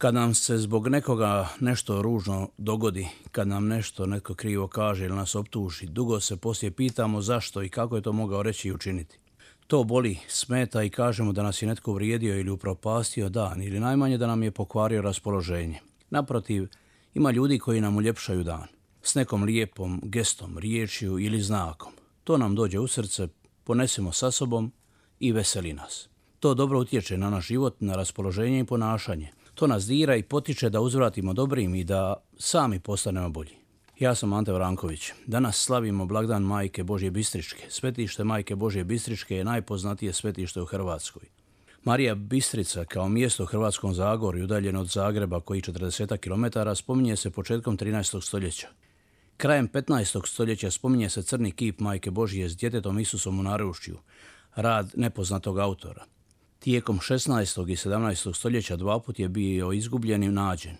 Kad nam se zbog nekoga nešto ružno dogodi, kad nam nešto netko krivo kaže ili nas optuži, dugo se poslije pitamo zašto i kako je to mogao reći i učiniti. To boli, smeta i kažemo da nas je netko vrijedio ili upropastio dan ili najmanje da nam je pokvario raspoloženje. Naprotiv, ima ljudi koji nam uljepšaju dan. S nekom lijepom gestom, riječju ili znakom. To nam dođe u srce, ponesemo sa sobom i veseli nas. To dobro utječe na naš život, na raspoloženje i ponašanje. To nas dira i potiče da uzvratimo dobrim i da sami postanemo bolji. Ja sam Ante Vranković. Danas slavimo blagdan Majke Božje Bistričke. Svetište Majke Božje Bistričke je najpoznatije svetište u Hrvatskoj. Marija Bistrica kao mjesto u Hrvatskom Zagorju udaljeno od Zagreba koji 40 km spominje se početkom 13. stoljeća. Krajem 15. stoljeća spominje se crni kip Majke Božje s djetetom Isusom u narušću, rad nepoznatog autora. Tijekom 16. i 17. stoljeća dva put je bio izgubljen i nađen.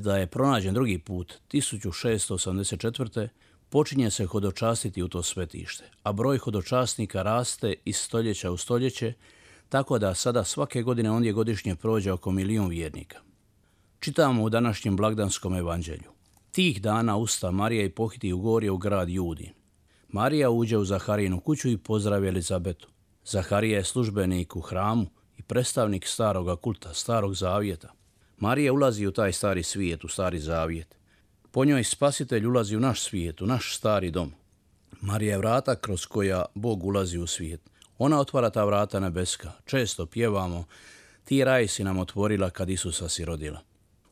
da je pronađen drugi put, 1684. počinje se hodočastiti u to svetište, a broj hodočasnika raste iz stoljeća u stoljeće, tako da sada svake godine ondje godišnje prođe oko milijun vjernika. Čitamo u današnjem blagdanskom evanđelju. Tih dana usta Marija i pohiti u gorje u grad Judin. Marija uđe u Zaharijinu kuću i pozdravi Elizabetu. Zaharija je službenik u hramu i predstavnik staroga kulta, starog zavjeta. Marija ulazi u taj stari svijet, u stari zavjet. Po njoj spasitelj ulazi u naš svijet, u naš stari dom. Marija je vrata kroz koja Bog ulazi u svijet. Ona otvara ta vrata nebeska. Često pjevamo, ti raj si nam otvorila kad Isusa si rodila.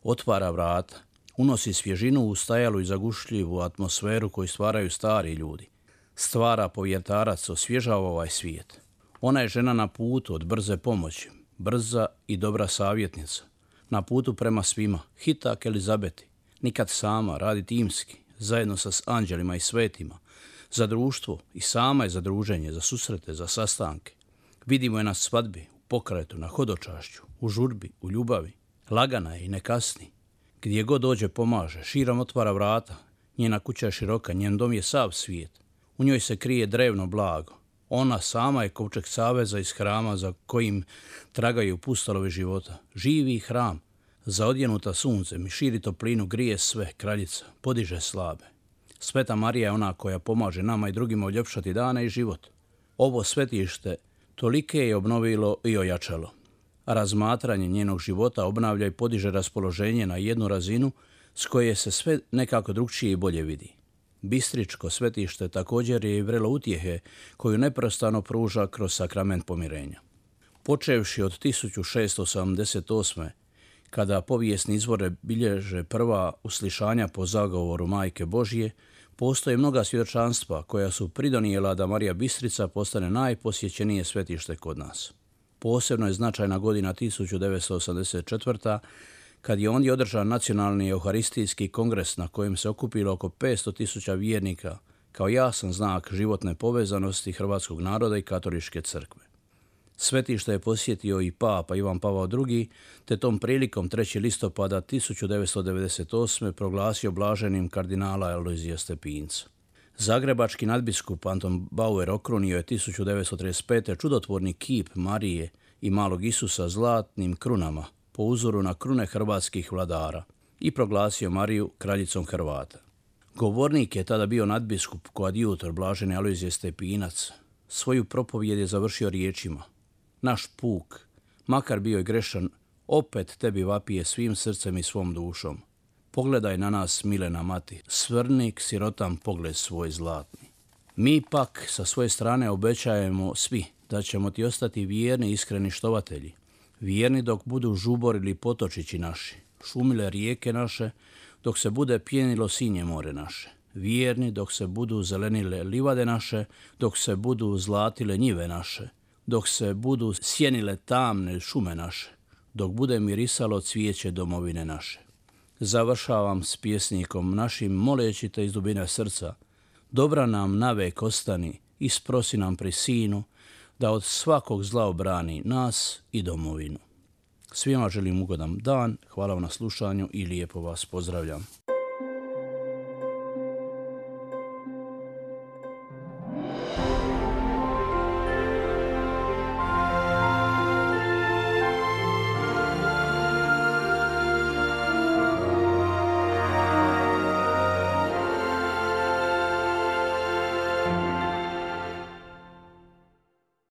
Otvara vrata, unosi svježinu u stajalu i zagušljivu atmosferu koju stvaraju stari ljudi. Stvara povjetarac, osvježava ovaj svijet. Ona je žena na putu od brze pomoći, brza i dobra savjetnica. Na putu prema svima, hitak Elizabeti, nikad sama, radi timski, zajedno sa anđelima i svetima, za društvo i sama je za druženje, za susrete, za sastanke. Vidimo je na svadbi, u pokretu, na hodočašću, u žurbi, u ljubavi. Lagana je i ne kasni. Gdje god dođe pomaže, širom otvara vrata. Njena kuća je široka, njen dom je sav svijet. U njoj se krije drevno blago. Ona sama je kovčeg saveza iz hrama za kojim tragaju pustalovi života. Živi hram, zaodjenuta suncem i širi toplinu, grije sve, kraljica, podiže slabe. Sveta Marija je ona koja pomaže nama i drugima uljepšati dane i život. Ovo svetište tolike je obnovilo i ojačalo. Razmatranje njenog života obnavlja i podiže raspoloženje na jednu razinu s koje se sve nekako drugčije i bolje vidi. Bistričko svetište također je i vrelo utjehe koju neprostano pruža kroz sakrament pomirenja. Počevši od 1678. kada povijesni izvore bilježe prva uslišanja po zagovoru Majke Božije, postoje mnoga svjedočanstva koja su pridonijela da Marija Bistrica postane najposjećenije svetište kod nas. Posebno je značajna godina 1984 kad je ondje održan nacionalni euharistijski kongres na kojem se okupilo oko 500 tisuća vjernika kao jasan znak životne povezanosti hrvatskog naroda i katoličke crkve. Svetište je posjetio i papa Ivan Pavao II, te tom prilikom 3. listopada 1998. proglasio blaženim kardinala Elozija Stepinca. Zagrebački nadbiskup Anton Bauer okrunio je 1935. čudotvorni kip Marije i malog Isusa zlatnim krunama, po uzoru na krune hrvatskih vladara i proglasio Mariju kraljicom Hrvata. Govornik je tada bio nadbiskup koadjutor blaženi Alojzije Stepinac. Svoju propovijed je završio riječima. Naš puk, makar bio je grešan, opet tebi vapije svim srcem i svom dušom. Pogledaj na nas, milena mati, svrnik sirotam pogled svoj zlatni. Mi pak sa svoje strane obećajemo svi da ćemo ti ostati vjerni i iskreni štovatelji, vjerni dok budu žuborili potočići naši, šumile rijeke naše, dok se bude pjenilo sinje more naše. Vjerni dok se budu zelenile livade naše, dok se budu zlatile njive naše, dok se budu sjenile tamne šume naše, dok bude mirisalo cvijeće domovine naše. Završavam s pjesnikom našim moleći te iz dubine srca. Dobra nam navek ostani i sprosi nam pri sinu da od svakog zla obrani nas i domovinu. Svima želim ugodan dan, hvala vam na slušanju i lijepo vas pozdravljam.